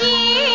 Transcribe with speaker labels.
Speaker 1: 心。